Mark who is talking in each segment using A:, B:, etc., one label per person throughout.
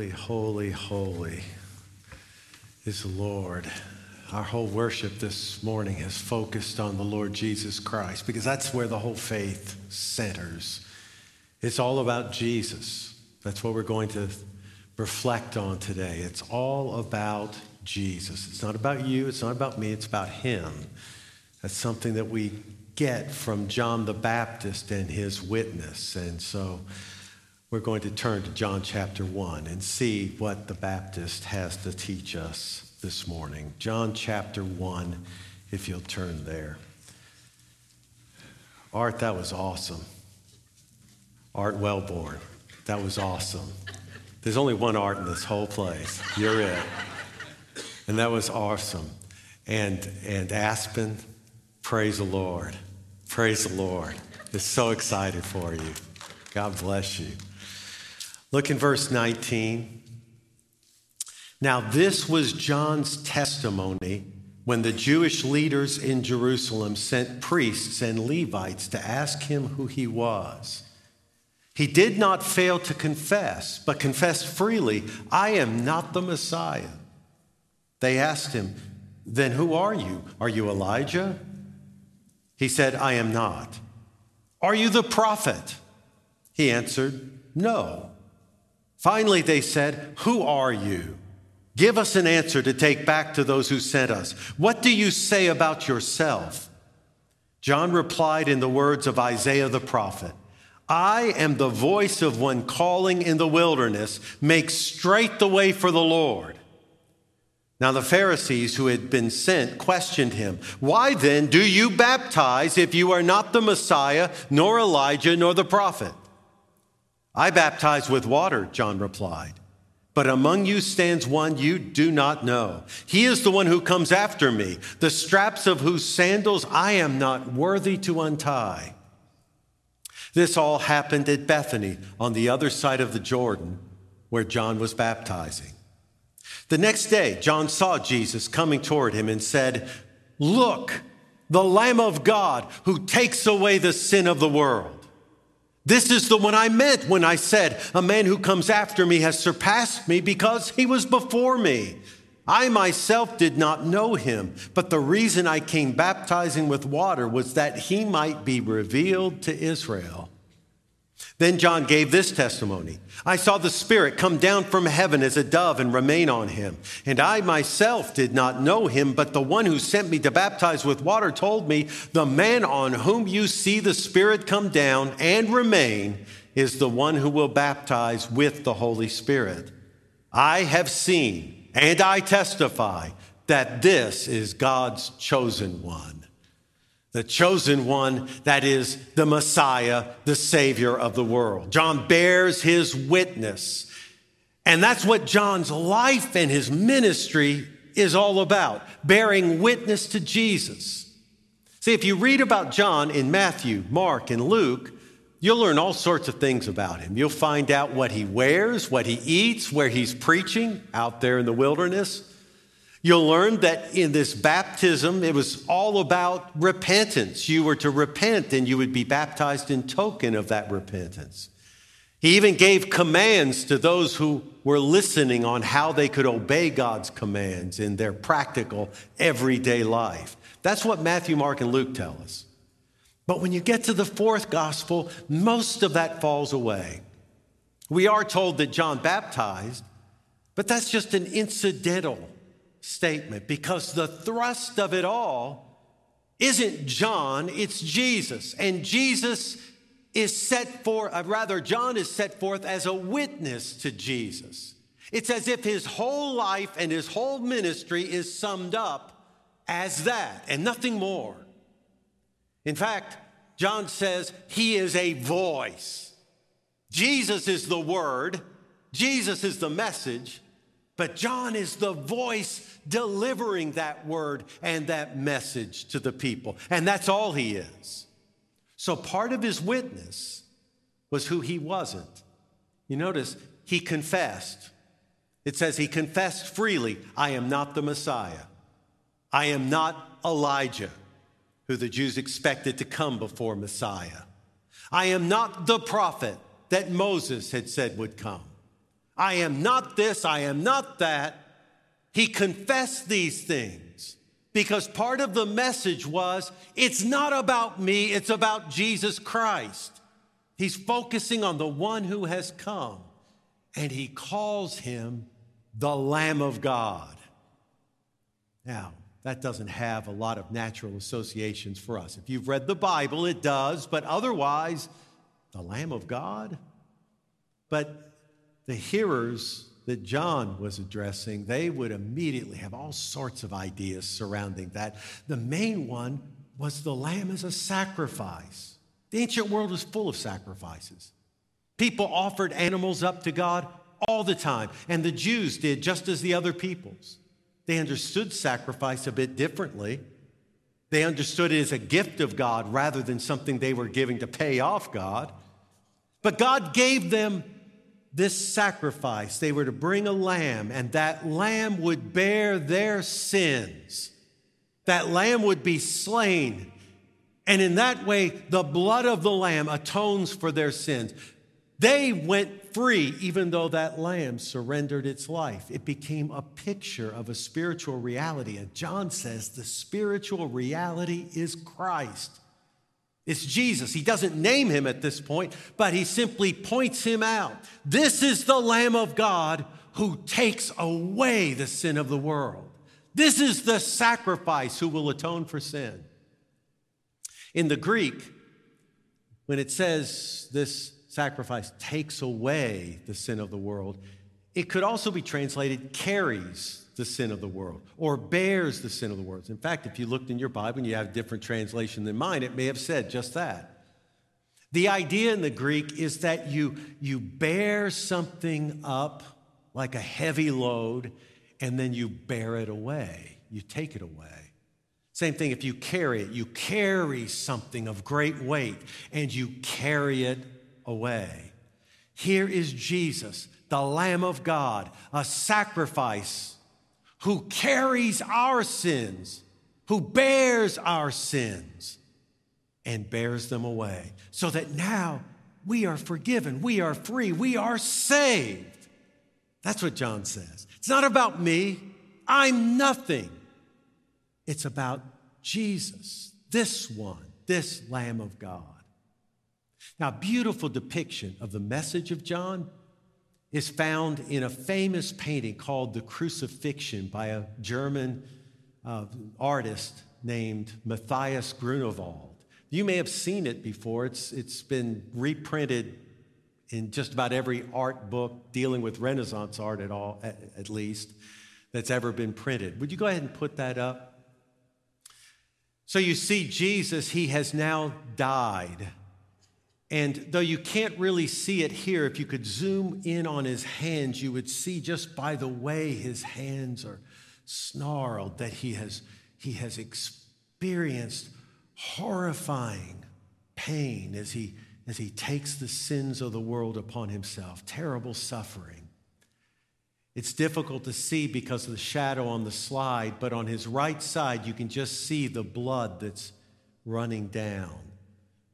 A: Holy, holy, holy is the Lord. Our whole worship this morning has focused on the Lord Jesus Christ because that's where the whole faith centers. It's all about Jesus. That's what we're going to reflect on today. It's all about Jesus. It's not about you, it's not about me, it's about Him. That's something that we get from John the Baptist and his witness. And so we're going to turn to John chapter 1 and see what the Baptist has to teach us this morning. John chapter 1, if you'll turn there. Art, that was awesome. Art Wellborn, that was awesome. There's only one art in this whole place. You're it. And that was awesome. And, and Aspen, praise the Lord. Praise the Lord. It's so excited for you. God bless you. Look in verse 19. Now, this was John's testimony when the Jewish leaders in Jerusalem sent priests and Levites to ask him who he was. He did not fail to confess, but confessed freely, I am not the Messiah. They asked him, Then who are you? Are you Elijah? He said, I am not. Are you the prophet? He answered, No. Finally, they said, Who are you? Give us an answer to take back to those who sent us. What do you say about yourself? John replied in the words of Isaiah the prophet I am the voice of one calling in the wilderness, make straight the way for the Lord. Now, the Pharisees who had been sent questioned him, Why then do you baptize if you are not the Messiah, nor Elijah, nor the prophet? I baptize with water, John replied. But among you stands one you do not know. He is the one who comes after me, the straps of whose sandals I am not worthy to untie. This all happened at Bethany on the other side of the Jordan where John was baptizing. The next day, John saw Jesus coming toward him and said, Look, the Lamb of God who takes away the sin of the world. This is the one I meant when I said, A man who comes after me has surpassed me because he was before me. I myself did not know him, but the reason I came baptizing with water was that he might be revealed to Israel. Then John gave this testimony I saw the Spirit come down from heaven as a dove and remain on him. And I myself did not know him, but the one who sent me to baptize with water told me, The man on whom you see the Spirit come down and remain is the one who will baptize with the Holy Spirit. I have seen and I testify that this is God's chosen one the chosen one that is the Messiah, the Savior of the world. John bears his witness. And that's what John's life and his ministry is all about bearing witness to Jesus. See, if you read about John in Matthew, Mark, and Luke, you'll learn all sorts of things about him. You'll find out what he wears, what he eats, where he's preaching out there in the wilderness. You'll learn that in this baptism, it was all about repentance. You were to repent and you would be baptized in token of that repentance. He even gave commands to those who were listening on how they could obey God's commands in their practical, everyday life. That's what Matthew, Mark, and Luke tell us. But when you get to the fourth gospel, most of that falls away. We are told that John baptized, but that's just an incidental statement because the thrust of it all isn't John, it's Jesus. And Jesus is set forth, uh, rather, John is set forth as a witness to Jesus. It's as if his whole life and his whole ministry is summed up as that and nothing more. In fact, John says he is a voice. Jesus is the word, Jesus is the message, but John is the voice delivering that word and that message to the people. And that's all he is. So part of his witness was who he wasn't. You notice he confessed. It says he confessed freely, I am not the Messiah. I am not Elijah, who the Jews expected to come before Messiah. I am not the prophet that Moses had said would come. I am not this, I am not that. He confessed these things because part of the message was it's not about me, it's about Jesus Christ. He's focusing on the one who has come, and he calls him the Lamb of God. Now, that doesn't have a lot of natural associations for us. If you've read the Bible, it does, but otherwise, the Lamb of God? But the hearers that John was addressing, they would immediately have all sorts of ideas surrounding that. The main one was the lamb as a sacrifice. The ancient world was full of sacrifices. People offered animals up to God all the time, and the Jews did just as the other peoples. They understood sacrifice a bit differently. They understood it as a gift of God rather than something they were giving to pay off God. But God gave them this sacrifice. They were to bring a lamb, and that lamb would bear their sins. That lamb would be slain. And in that way, the blood of the lamb atones for their sins. They went free, even though that lamb surrendered its life. It became a picture of a spiritual reality. And John says the spiritual reality is Christ. It's Jesus. He doesn't name him at this point, but he simply points him out. This is the Lamb of God who takes away the sin of the world. This is the sacrifice who will atone for sin. In the Greek, when it says this sacrifice takes away the sin of the world, it could also be translated carries the sin of the world or bears the sin of the world. In fact, if you looked in your Bible and you have a different translation than mine, it may have said just that. The idea in the Greek is that you, you bear something up like a heavy load and then you bear it away. You take it away. Same thing if you carry it, you carry something of great weight and you carry it away. Here is Jesus, the Lamb of God, a sacrifice who carries our sins, who bears our sins and bears them away, so that now we are forgiven, we are free, we are saved. That's what John says. It's not about me, I'm nothing. It's about Jesus, this one, this Lamb of God. Now, beautiful depiction of the message of John is found in a famous painting called The Crucifixion by a German uh, artist named Matthias Grunewald. You may have seen it before. It's, it's been reprinted in just about every art book dealing with Renaissance art at all, at, at least, that's ever been printed. Would you go ahead and put that up? So you see, Jesus, he has now died and though you can't really see it here, if you could zoom in on his hands, you would see just by the way his hands are snarled that he has, he has experienced horrifying pain as he, as he takes the sins of the world upon himself, terrible suffering. It's difficult to see because of the shadow on the slide, but on his right side, you can just see the blood that's running down.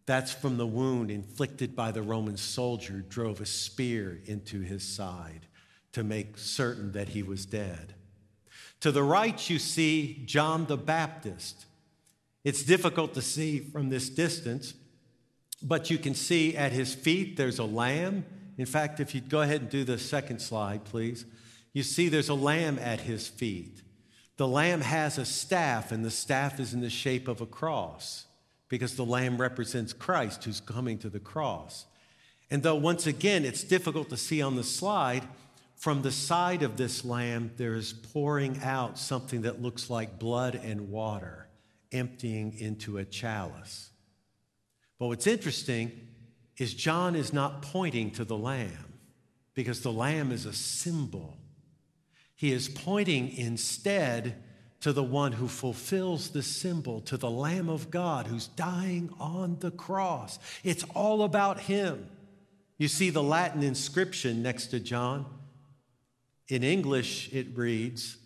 A: That's from the wound inflicted by the Roman soldier drove a spear into his side to make certain that he was dead. To the right, you see John the Baptist. It's difficult to see from this distance, but you can see at his feet there's a lamb. In fact, if you'd go ahead and do the second slide, please, you see there's a lamb at his feet. The lamb has a staff, and the staff is in the shape of a cross because the lamb represents Christ who's coming to the cross. And though, once again, it's difficult to see on the slide, from the side of this lamb, there is pouring out something that looks like blood and water, emptying into a chalice. But what's interesting is John is not pointing to the lamb because the lamb is a symbol. He is pointing instead to the one who fulfills the symbol, to the Lamb of God who's dying on the cross. It's all about him. You see the Latin inscription next to John. In English, it reads,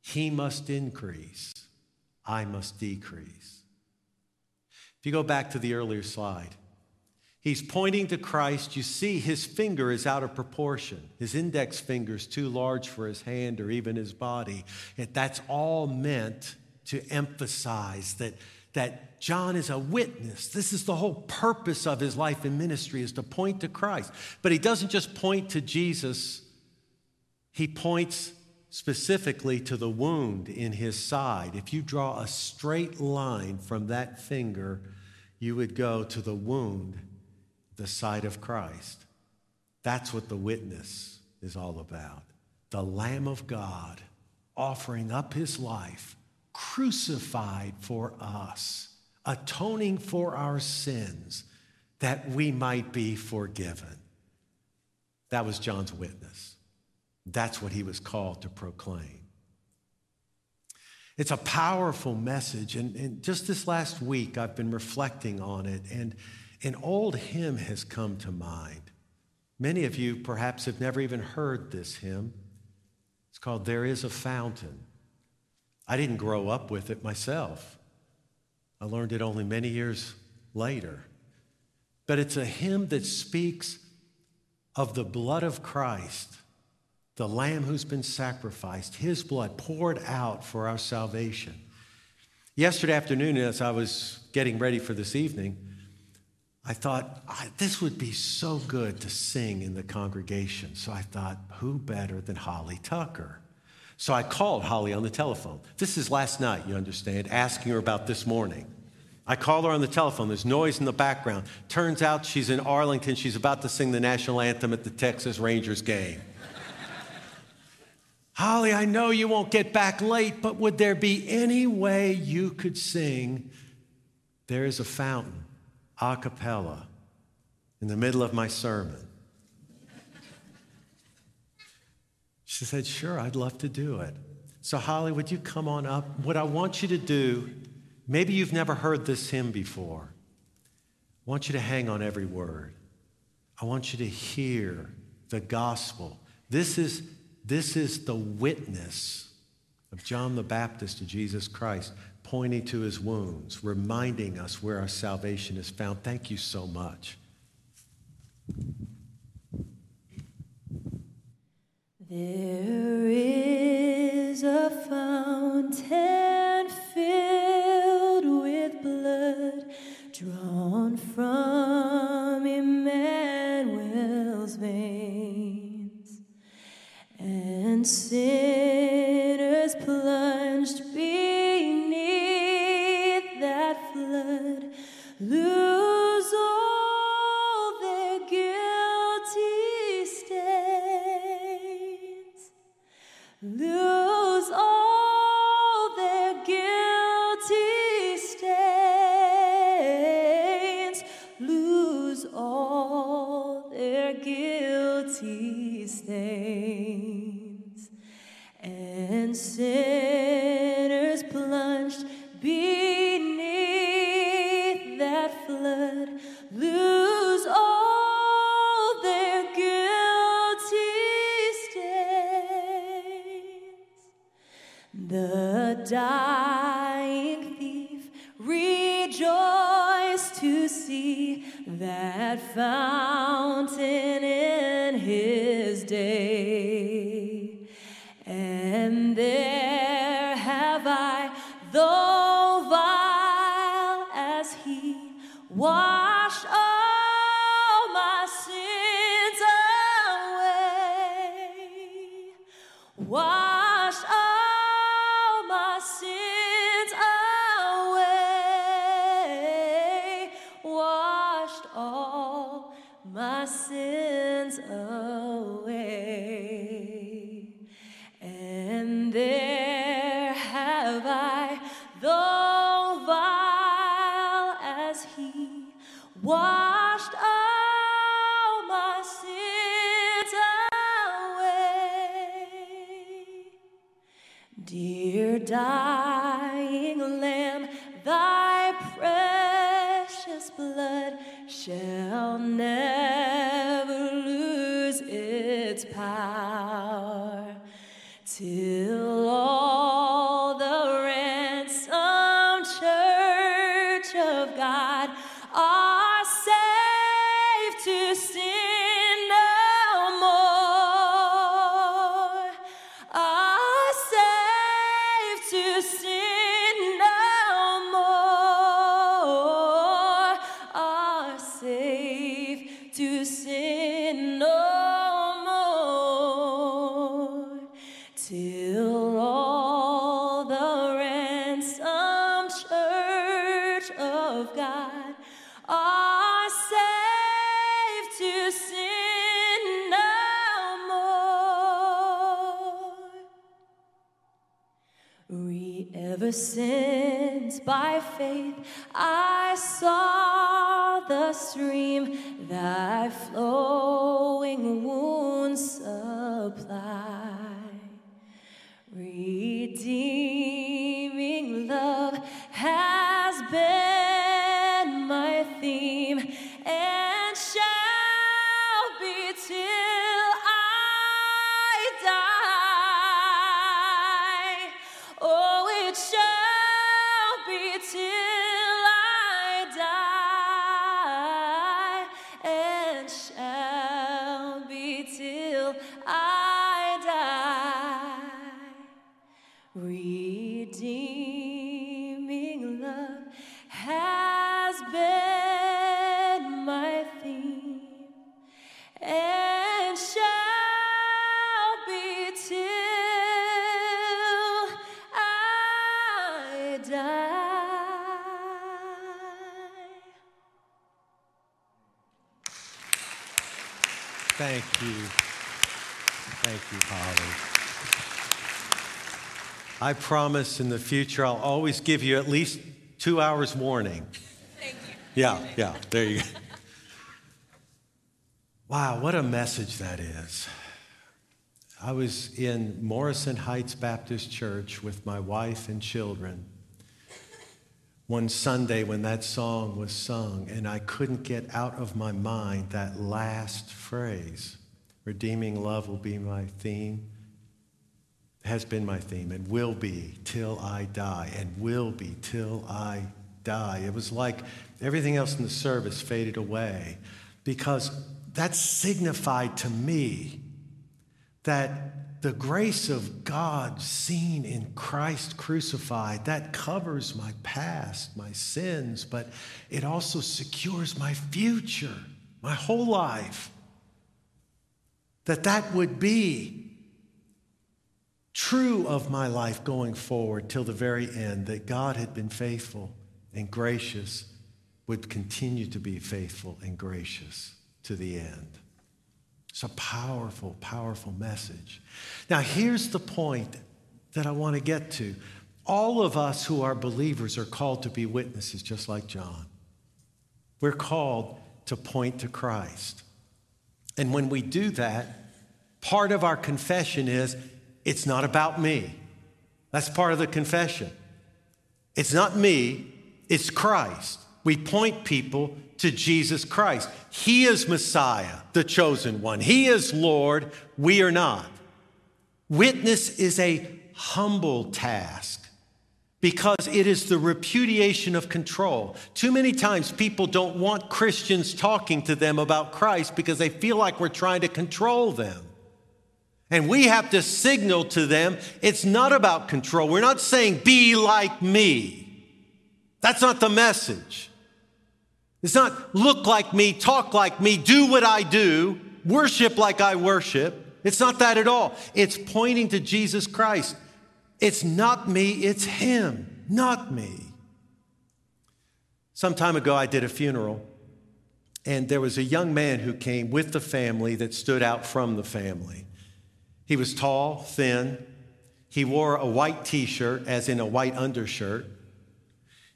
A: He must increase, I must decrease. If you go back to the earlier slide, He's pointing to Christ. You see, his finger is out of proportion. His index finger is too large for his hand or even his body. And that's all meant to emphasize that, that John is a witness. This is the whole purpose of his life and ministry is to point to Christ. But he doesn't just point to Jesus, he points specifically to the wound in his side. If you draw a straight line from that finger, you would go to the wound the side of Christ. That's what the witness is all about. The Lamb of God offering up his life, crucified for us, atoning for our sins, that we might be forgiven. That was John's witness. That's what he was called to proclaim. It's a powerful message. And, and just this last week, I've been reflecting on it. And an old hymn has come to mind. Many of you perhaps have never even heard this hymn. It's called There is a Fountain. I didn't grow up with it myself, I learned it only many years later. But it's a hymn that speaks of the blood of Christ, the Lamb who's been sacrificed, his blood poured out for our salvation. Yesterday afternoon, as I was getting ready for this evening, I thought, this would be so good to sing in the congregation. So I thought, who better than Holly Tucker? So I called Holly on the telephone. This is last night, you understand, asking her about this morning. I call her on the telephone. There's noise in the background. Turns out she's in Arlington. She's about to sing the national anthem at the Texas Rangers game. Holly, I know you won't get back late, but would there be any way you could sing, There is a Fountain? A cappella in the middle of my sermon. She said, Sure, I'd love to do it. So, Holly, would you come on up? What I want you to do, maybe you've never heard this hymn before. I want you to hang on every word. I want you to hear the gospel. This is, this is the witness of John the Baptist to Jesus Christ pointing to his wounds, reminding us where our salvation is found. Thank you so much.
B: There is a fountain filled with blood drawn from Emmanuel's veins, and sinners plunged lose he was. Since by faith I saw the stream
A: Thank you. Thank you, Holly. I promise in the future I'll always give you at least two hours warning.
B: Thank you.
A: Yeah, yeah, there you go. Wow, what a message that is. I was in Morrison Heights Baptist Church with my wife and children one Sunday when that song was sung, and I couldn't get out of my mind that last phrase Redeeming love will be my theme, has been my theme, and will be till I die, and will be till I die. It was like everything else in the service faded away because that signified to me that the grace of God seen in Christ crucified, that covers my past, my sins, but it also secures my future, my whole life. That that would be true of my life going forward till the very end, that God had been faithful and gracious, would continue to be faithful and gracious to the end. It's a powerful, powerful message. Now, here's the point that I want to get to. All of us who are believers are called to be witnesses, just like John. We're called to point to Christ. And when we do that, part of our confession is it's not about me. That's part of the confession. It's not me, it's Christ. We point people to Jesus Christ. He is Messiah, the chosen one. He is Lord. We are not. Witness is a humble task because it is the repudiation of control. Too many times people don't want Christians talking to them about Christ because they feel like we're trying to control them. And we have to signal to them it's not about control. We're not saying, be like me. That's not the message. It's not look like me, talk like me, do what I do, worship like I worship. It's not that at all. It's pointing to Jesus Christ. It's not me, it's Him, not me. Some time ago, I did a funeral, and there was a young man who came with the family that stood out from the family. He was tall, thin. He wore a white t shirt, as in a white undershirt.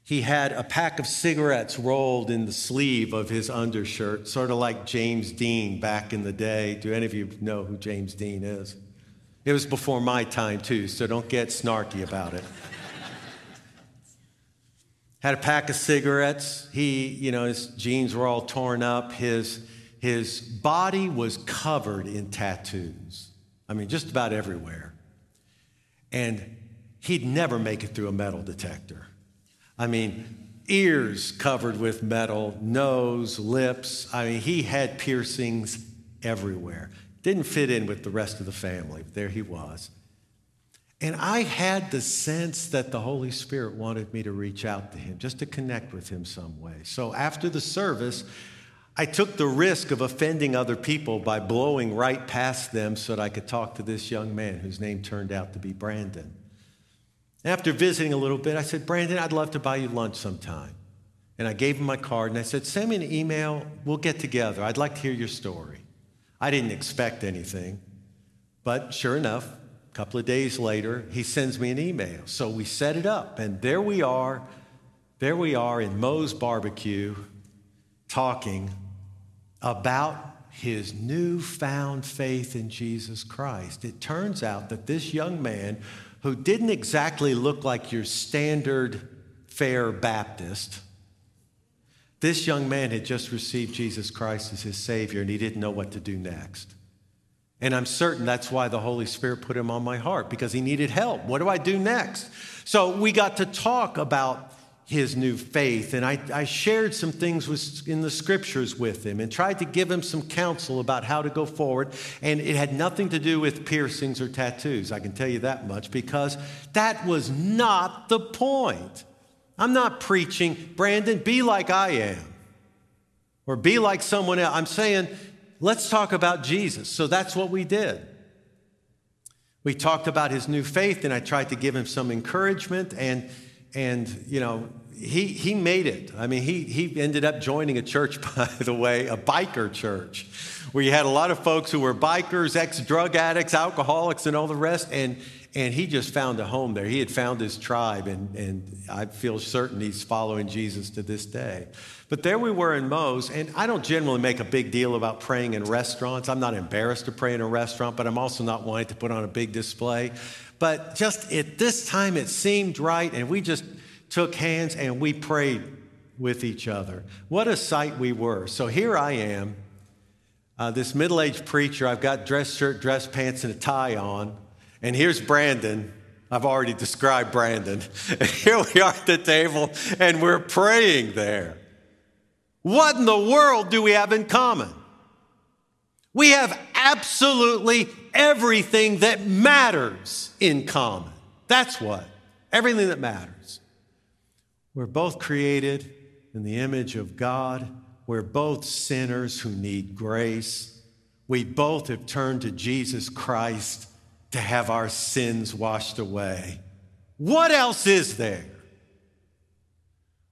A: He had a pack of cigarettes rolled in the sleeve of his undershirt, sort of like James Dean back in the day. Do any of you know who James Dean is? It was before my time, too, so don't get snarky about it. had a pack of cigarettes. He, you know, his jeans were all torn up. His, his body was covered in tattoos. I mean, just about everywhere. And he'd never make it through a metal detector. I mean, ears covered with metal, nose, lips. I mean, he had piercings everywhere. Didn't fit in with the rest of the family. There he was. And I had the sense that the Holy Spirit wanted me to reach out to him, just to connect with him some way. So after the service, I took the risk of offending other people by blowing right past them so that I could talk to this young man whose name turned out to be Brandon. After visiting a little bit, I said, Brandon, I'd love to buy you lunch sometime. And I gave him my card and I said, Send me an email. We'll get together. I'd like to hear your story. I didn't expect anything. But sure enough, a couple of days later, he sends me an email. So we set it up. And there we are. There we are in Moe's barbecue talking about his newfound faith in Jesus Christ. It turns out that this young man, who didn't exactly look like your standard fare Baptist, this young man had just received Jesus Christ as his Savior and he didn't know what to do next. And I'm certain that's why the Holy Spirit put him on my heart because he needed help. What do I do next? So we got to talk about his new faith. And I, I shared some things with, in the scriptures with him and tried to give him some counsel about how to go forward. And it had nothing to do with piercings or tattoos, I can tell you that much, because that was not the point. I'm not preaching, Brandon, be like I am or be like someone else. I'm saying, let's talk about Jesus. So that's what we did. We talked about his new faith, and I tried to give him some encouragement and and you know he, he made it. I mean, he, he ended up joining a church, by the way, a biker church, where you had a lot of folks who were bikers, ex drug addicts, alcoholics, and all the rest. And, and he just found a home there. He had found his tribe, and, and I feel certain he's following Jesus to this day. But there we were in Moe's, and I don't generally make a big deal about praying in restaurants. I'm not embarrassed to pray in a restaurant, but I'm also not wanting to put on a big display. But just at this time, it seemed right, and we just took hands and we prayed with each other. What a sight we were. So here I am, uh, this middle aged preacher. I've got dress shirt, dress pants, and a tie on. And here's Brandon. I've already described Brandon. And here we are at the table and we're praying there. What in the world do we have in common? We have absolutely everything that matters in common. That's what. Everything that matters. We're both created in the image of God. We're both sinners who need grace. We both have turned to Jesus Christ to have our sins washed away. What else is there?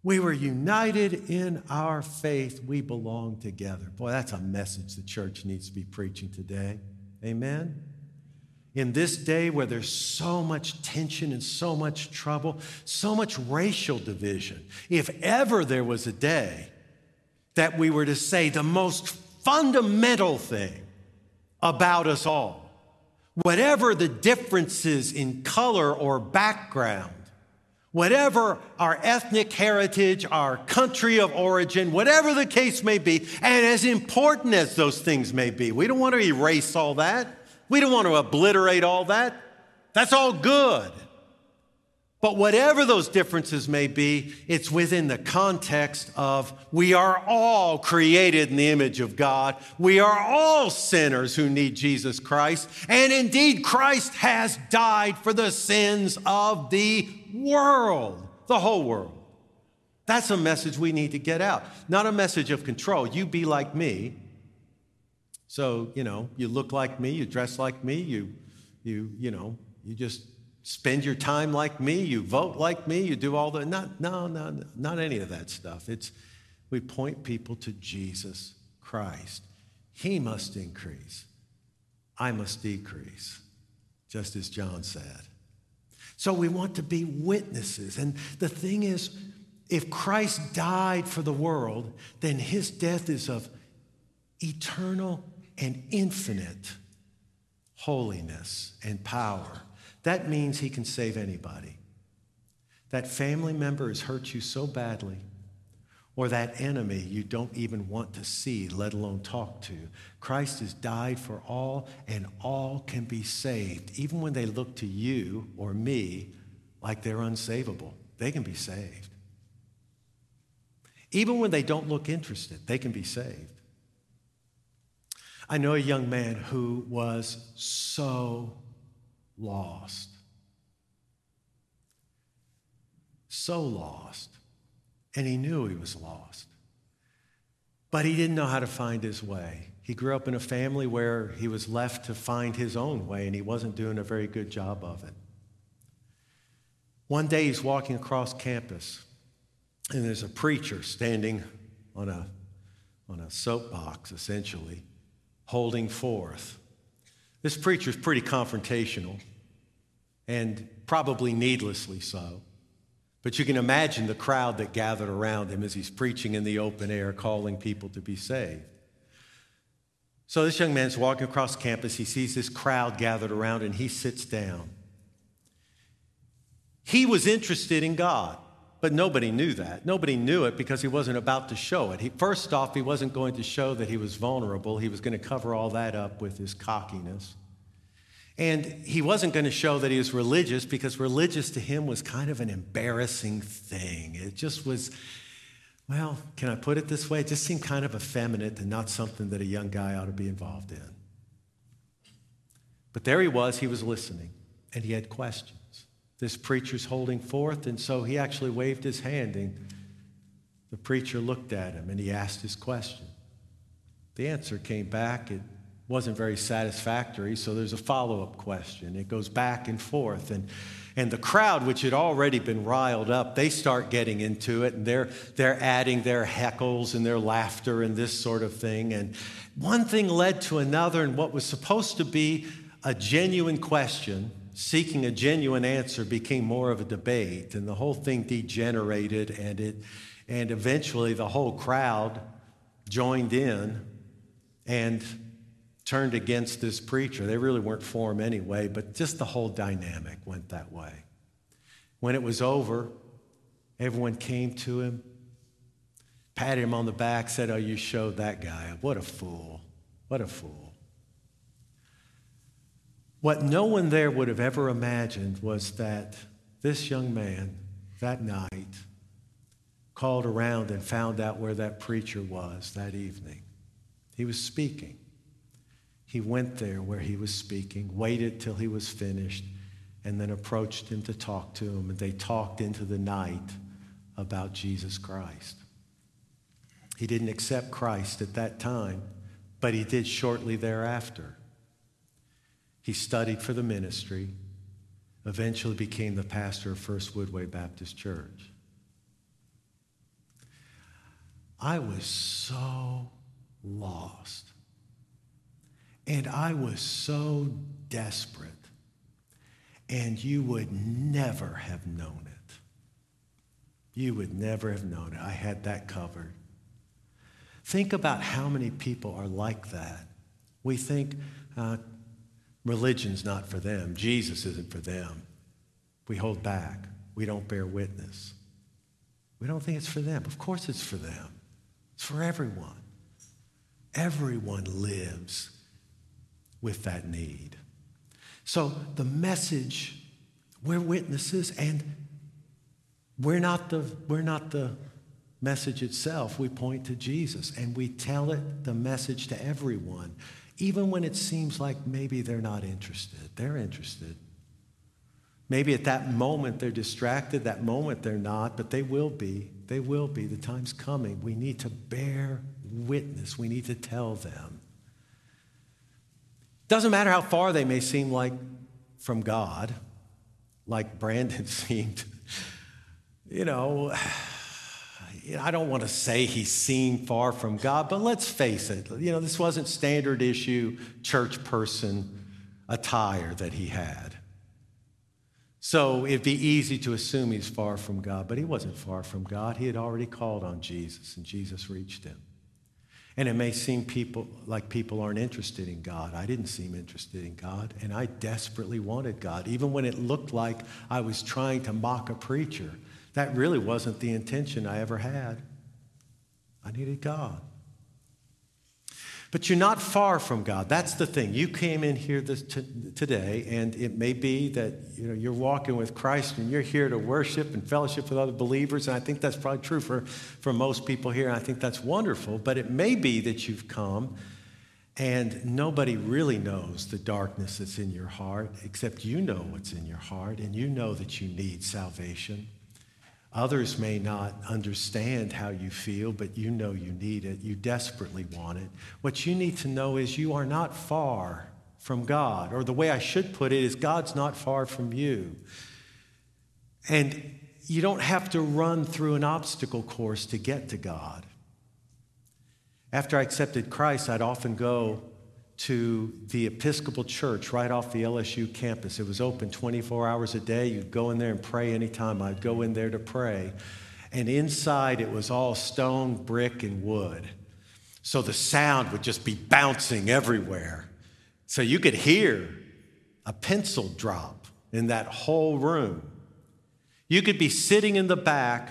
A: We were united in our faith. We belong together. Boy, that's a message the church needs to be preaching today. Amen? In this day where there's so much tension and so much trouble, so much racial division, if ever there was a day that we were to say the most fundamental thing about us all, whatever the differences in color or background, whatever our ethnic heritage, our country of origin, whatever the case may be, and as important as those things may be, we don't want to erase all that. We don't want to obliterate all that. That's all good. But whatever those differences may be, it's within the context of we are all created in the image of God. We are all sinners who need Jesus Christ. And indeed, Christ has died for the sins of the world, the whole world. That's a message we need to get out, not a message of control. You be like me, so, you know, you look like me, you dress like me, you, you, you know, you just spend your time like me, you vote like me, you do all the, not, no, no, not any of that stuff. It's, we point people to Jesus Christ. He must increase. I must decrease, just as John said. So we want to be witnesses. And the thing is, if Christ died for the world, then his death is of eternal and infinite holiness and power. That means he can save anybody. That family member has hurt you so badly, or that enemy you don't even want to see, let alone talk to. Christ has died for all, and all can be saved. Even when they look to you or me like they're unsavable, they can be saved. Even when they don't look interested, they can be saved. I know a young man who was so lost. So lost. And he knew he was lost. But he didn't know how to find his way. He grew up in a family where he was left to find his own way, and he wasn't doing a very good job of it. One day he's walking across campus, and there's a preacher standing on a, on a soapbox, essentially, holding forth. This preacher is pretty confrontational, and probably needlessly so. But you can imagine the crowd that gathered around him as he's preaching in the open air, calling people to be saved. So this young man's walking across campus. He sees this crowd gathered around, and he sits down. He was interested in God, but nobody knew that. Nobody knew it because he wasn't about to show it. He, first off, he wasn't going to show that he was vulnerable. He was going to cover all that up with his cockiness. And he wasn't going to show that he was religious because religious to him was kind of an embarrassing thing. It just was, well, can I put it this way? It just seemed kind of effeminate and not something that a young guy ought to be involved in. But there he was, he was listening, and he had questions. This preacher's holding forth, and so he actually waved his hand, and the preacher looked at him and he asked his question. The answer came back. It wasn't very satisfactory, so there's a follow up question. It goes back and forth. And, and the crowd, which had already been riled up, they start getting into it and they're, they're adding their heckles and their laughter and this sort of thing. And one thing led to another, and what was supposed to be a genuine question, seeking a genuine answer, became more of a debate. And the whole thing degenerated, and, it, and eventually the whole crowd joined in. And turned against this preacher. They really weren't for him anyway, but just the whole dynamic went that way. When it was over, everyone came to him, patted him on the back, said, Oh, you showed that guy. What a fool. What a fool. What no one there would have ever imagined was that this young man that night called around and found out where that preacher was that evening. He was speaking. He went there where he was speaking, waited till he was finished, and then approached him to talk to him. And they talked into the night about Jesus Christ. He didn't accept Christ at that time, but he did shortly thereafter. He studied for the ministry, eventually became the pastor of First Woodway Baptist Church. I was so lost. And I was so desperate, and you would never have known it. You would never have known it. I had that covered. Think about how many people are like that. We think uh, religion's not for them, Jesus isn't for them. We hold back, we don't bear witness. We don't think it's for them. Of course, it's for them, it's for everyone. Everyone lives with that need. So the message, we're witnesses, and we're not the, we're not the message itself. We point to Jesus and we tell it, the message to everyone, even when it seems like maybe they're not interested. They're interested. Maybe at that moment they're distracted, that moment they're not, but they will be. They will be. The time's coming. We need to bear witness, we need to tell them. Doesn't matter how far they may seem like from God, like Brandon seemed. You know, I don't want to say he seemed far from God, but let's face it. You know, this wasn't standard issue church person attire that he had. So it'd be easy to assume he's far from God, but he wasn't far from God. He had already called on Jesus, and Jesus reached him. And it may seem people like people aren't interested in God. I didn't seem interested in God, and I desperately wanted God. Even when it looked like I was trying to mock a preacher, that really wasn't the intention I ever had. I needed God. But you're not far from God. That's the thing. You came in here this t- today, and it may be that you know, you're walking with Christ and you're here to worship and fellowship with other believers. And I think that's probably true for, for most people here. And I think that's wonderful. But it may be that you've come and nobody really knows the darkness that's in your heart, except you know what's in your heart, and you know that you need salvation. Others may not understand how you feel, but you know you need it. You desperately want it. What you need to know is you are not far from God. Or the way I should put it is God's not far from you. And you don't have to run through an obstacle course to get to God. After I accepted Christ, I'd often go to the Episcopal Church right off the LSU campus. It was open 24 hours a day. You'd go in there and pray anytime. I'd go in there to pray. And inside, it was all stone, brick, and wood. So the sound would just be bouncing everywhere. So you could hear a pencil drop in that whole room. You could be sitting in the back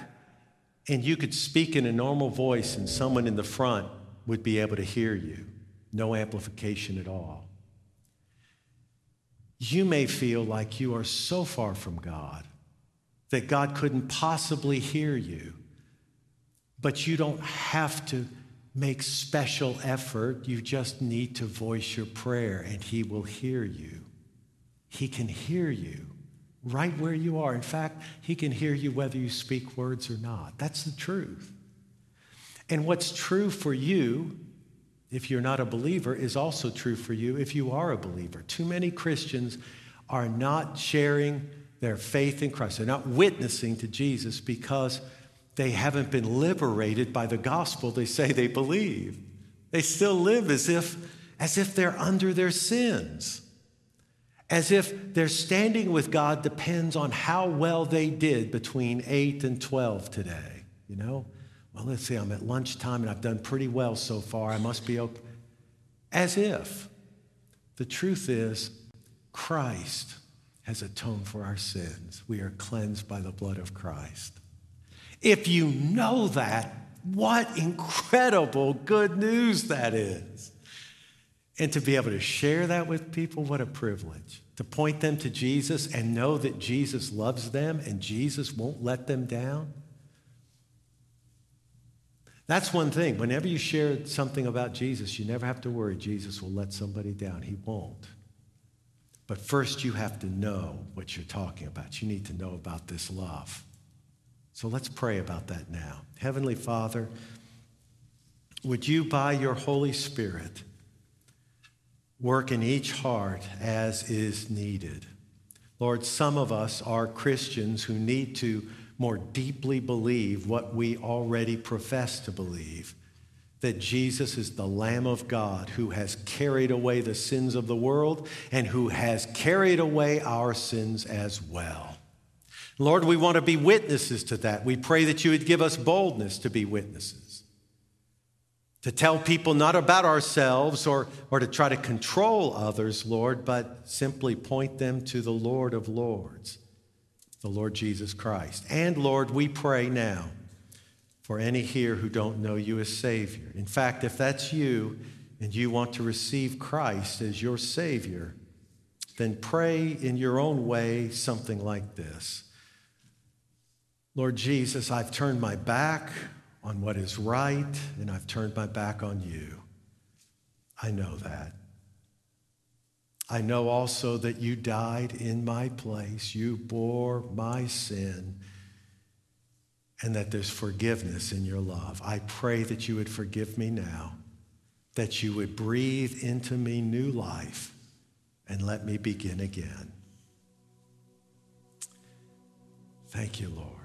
A: and you could speak in a normal voice, and someone in the front would be able to hear you no amplification at all. You may feel like you are so far from God that God couldn't possibly hear you, but you don't have to make special effort. You just need to voice your prayer and He will hear you. He can hear you right where you are. In fact, He can hear you whether you speak words or not. That's the truth. And what's true for you if you're not a believer, is also true for you if you are a believer. Too many Christians are not sharing their faith in Christ. They're not witnessing to Jesus because they haven't been liberated by the gospel they say they believe. They still live as if, as if they're under their sins, as if their standing with God depends on how well they did between 8 and 12 today, you know? Well, let's see, I'm at lunchtime and I've done pretty well so far. I must be okay. As if. The truth is, Christ has atoned for our sins. We are cleansed by the blood of Christ. If you know that, what incredible good news that is. And to be able to share that with people, what a privilege. To point them to Jesus and know that Jesus loves them and Jesus won't let them down. That's one thing. Whenever you share something about Jesus, you never have to worry Jesus will let somebody down. He won't. But first, you have to know what you're talking about. You need to know about this love. So let's pray about that now. Heavenly Father, would you, by your Holy Spirit, work in each heart as is needed? Lord, some of us are Christians who need to more deeply believe what we already profess to believe that Jesus is the Lamb of God who has carried away the sins of the world and who has carried away our sins as well. Lord, we want to be witnesses to that. We pray that you would give us boldness to be witnesses, to tell people not about ourselves or, or to try to control others, Lord, but simply point them to the Lord of Lords the Lord Jesus Christ. And Lord, we pray now for any here who don't know you as Savior. In fact, if that's you and you want to receive Christ as your Savior, then pray in your own way something like this Lord Jesus, I've turned my back on what is right, and I've turned my back on you. I know that. I know also that you died in my place. You bore my sin, and that there's forgiveness in your love. I pray that you would forgive me now, that you would breathe into me new life, and let me begin again. Thank you, Lord.